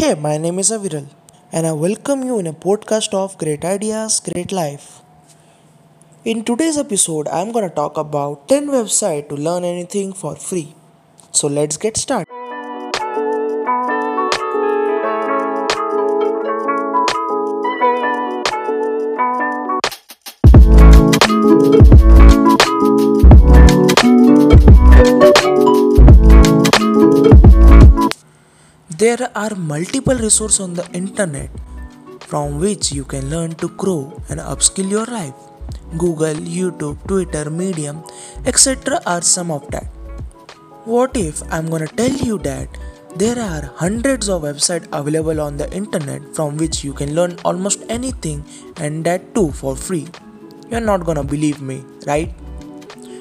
Hey, my name is Aviral, and I welcome you in a podcast of Great Ideas, Great Life. In today's episode, I'm gonna talk about 10 websites to learn anything for free. So let's get started. There are multiple resources on the internet from which you can learn to grow and upskill your life. Google, YouTube, Twitter, Medium, etc. are some of that. What if I'm gonna tell you that there are hundreds of websites available on the internet from which you can learn almost anything and that too for free? You're not gonna believe me, right?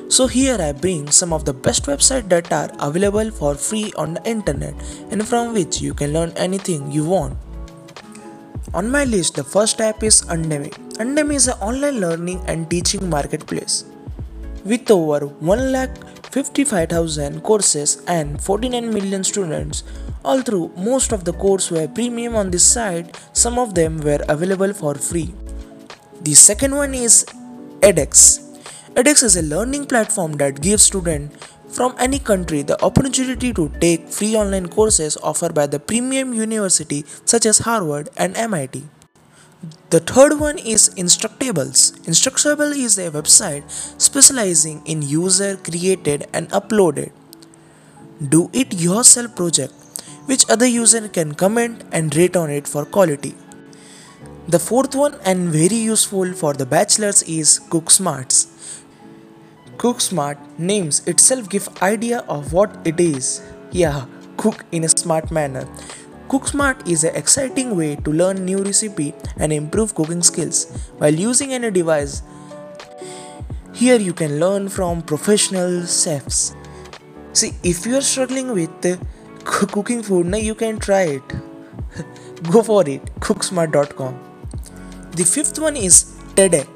So here I bring some of the best websites that are available for free on the internet and from which you can learn anything you want. On my list, the first app is Udemy. Udemy is an online learning and teaching marketplace. With over 1,55,000 courses and 49 million students, although most of the courses were premium on this site, some of them were available for free. The second one is edX edX is a learning platform that gives students from any country the opportunity to take free online courses offered by the premium university such as Harvard and MIT. The third one is Instructables. Instructable is a website specializing in user created and uploaded do it yourself project which other user can comment and rate on it for quality. The fourth one and very useful for the bachelors is CookSmarts. CookSmart names itself give idea of what it is. Yeah, cook in a smart manner. CookSmart is an exciting way to learn new recipe and improve cooking skills while using any device. Here you can learn from professional chefs. See, if you are struggling with cooking food, now you can try it. Go for it. Cooksmart.com. The fifth one is TEDx.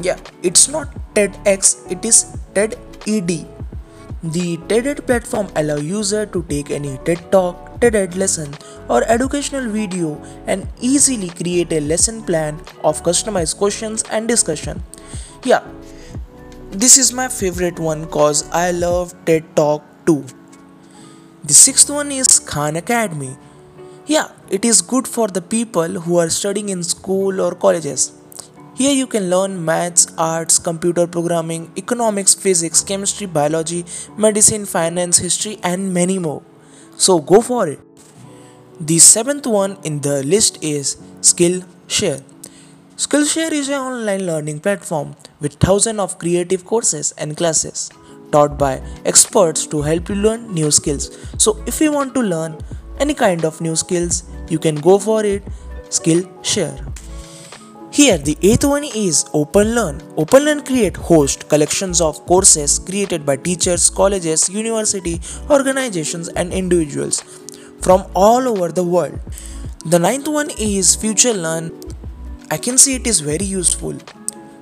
Yeah, it's not TEDx, it is TED ED. The TED-Ed platform allows user to take any TED talk, TED-Ed lesson or educational video and easily create a lesson plan of customized questions and discussion. Yeah, this is my favorite one cause I love TED Talk too. The sixth one is Khan Academy. Yeah, it is good for the people who are studying in school or colleges. Here you can learn maths, arts, computer programming, economics, physics, chemistry, biology, medicine, finance, history, and many more. So go for it. The seventh one in the list is Skillshare. Skillshare is an online learning platform with thousands of creative courses and classes taught by experts to help you learn new skills. So if you want to learn any kind of new skills, you can go for it. Skillshare. Here the eighth one is OpenLearn. OpenLearn create host collections of courses created by teachers, colleges, university, organizations and individuals from all over the world. The ninth one is FutureLearn. I can see it is very useful.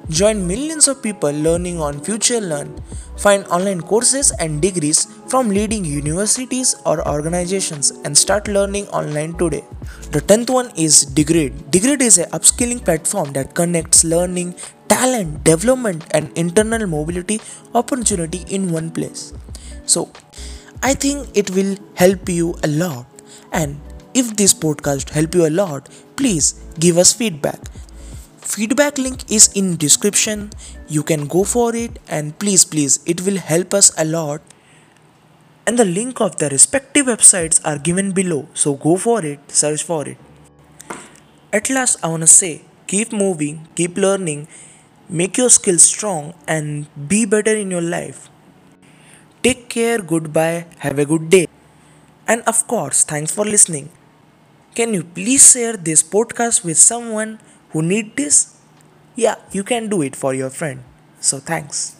Join millions of people learning on FutureLearn. Find online courses and degrees from leading universities or organizations and start learning online today. The 10th one is Degreed. Degreed is a upskilling platform that connects learning, talent, development and internal mobility opportunity in one place. So, I think it will help you a lot. And if this podcast help you a lot, please give us feedback. Feedback link is in description. You can go for it and please please it will help us a lot. And the link of the respective websites are given below. So go for it search for it. At last i want to say keep moving keep learning make your skills strong and be better in your life. Take care goodbye have a good day. And of course thanks for listening. Can you please share this podcast with someone who need this yeah you can do it for your friend. So thanks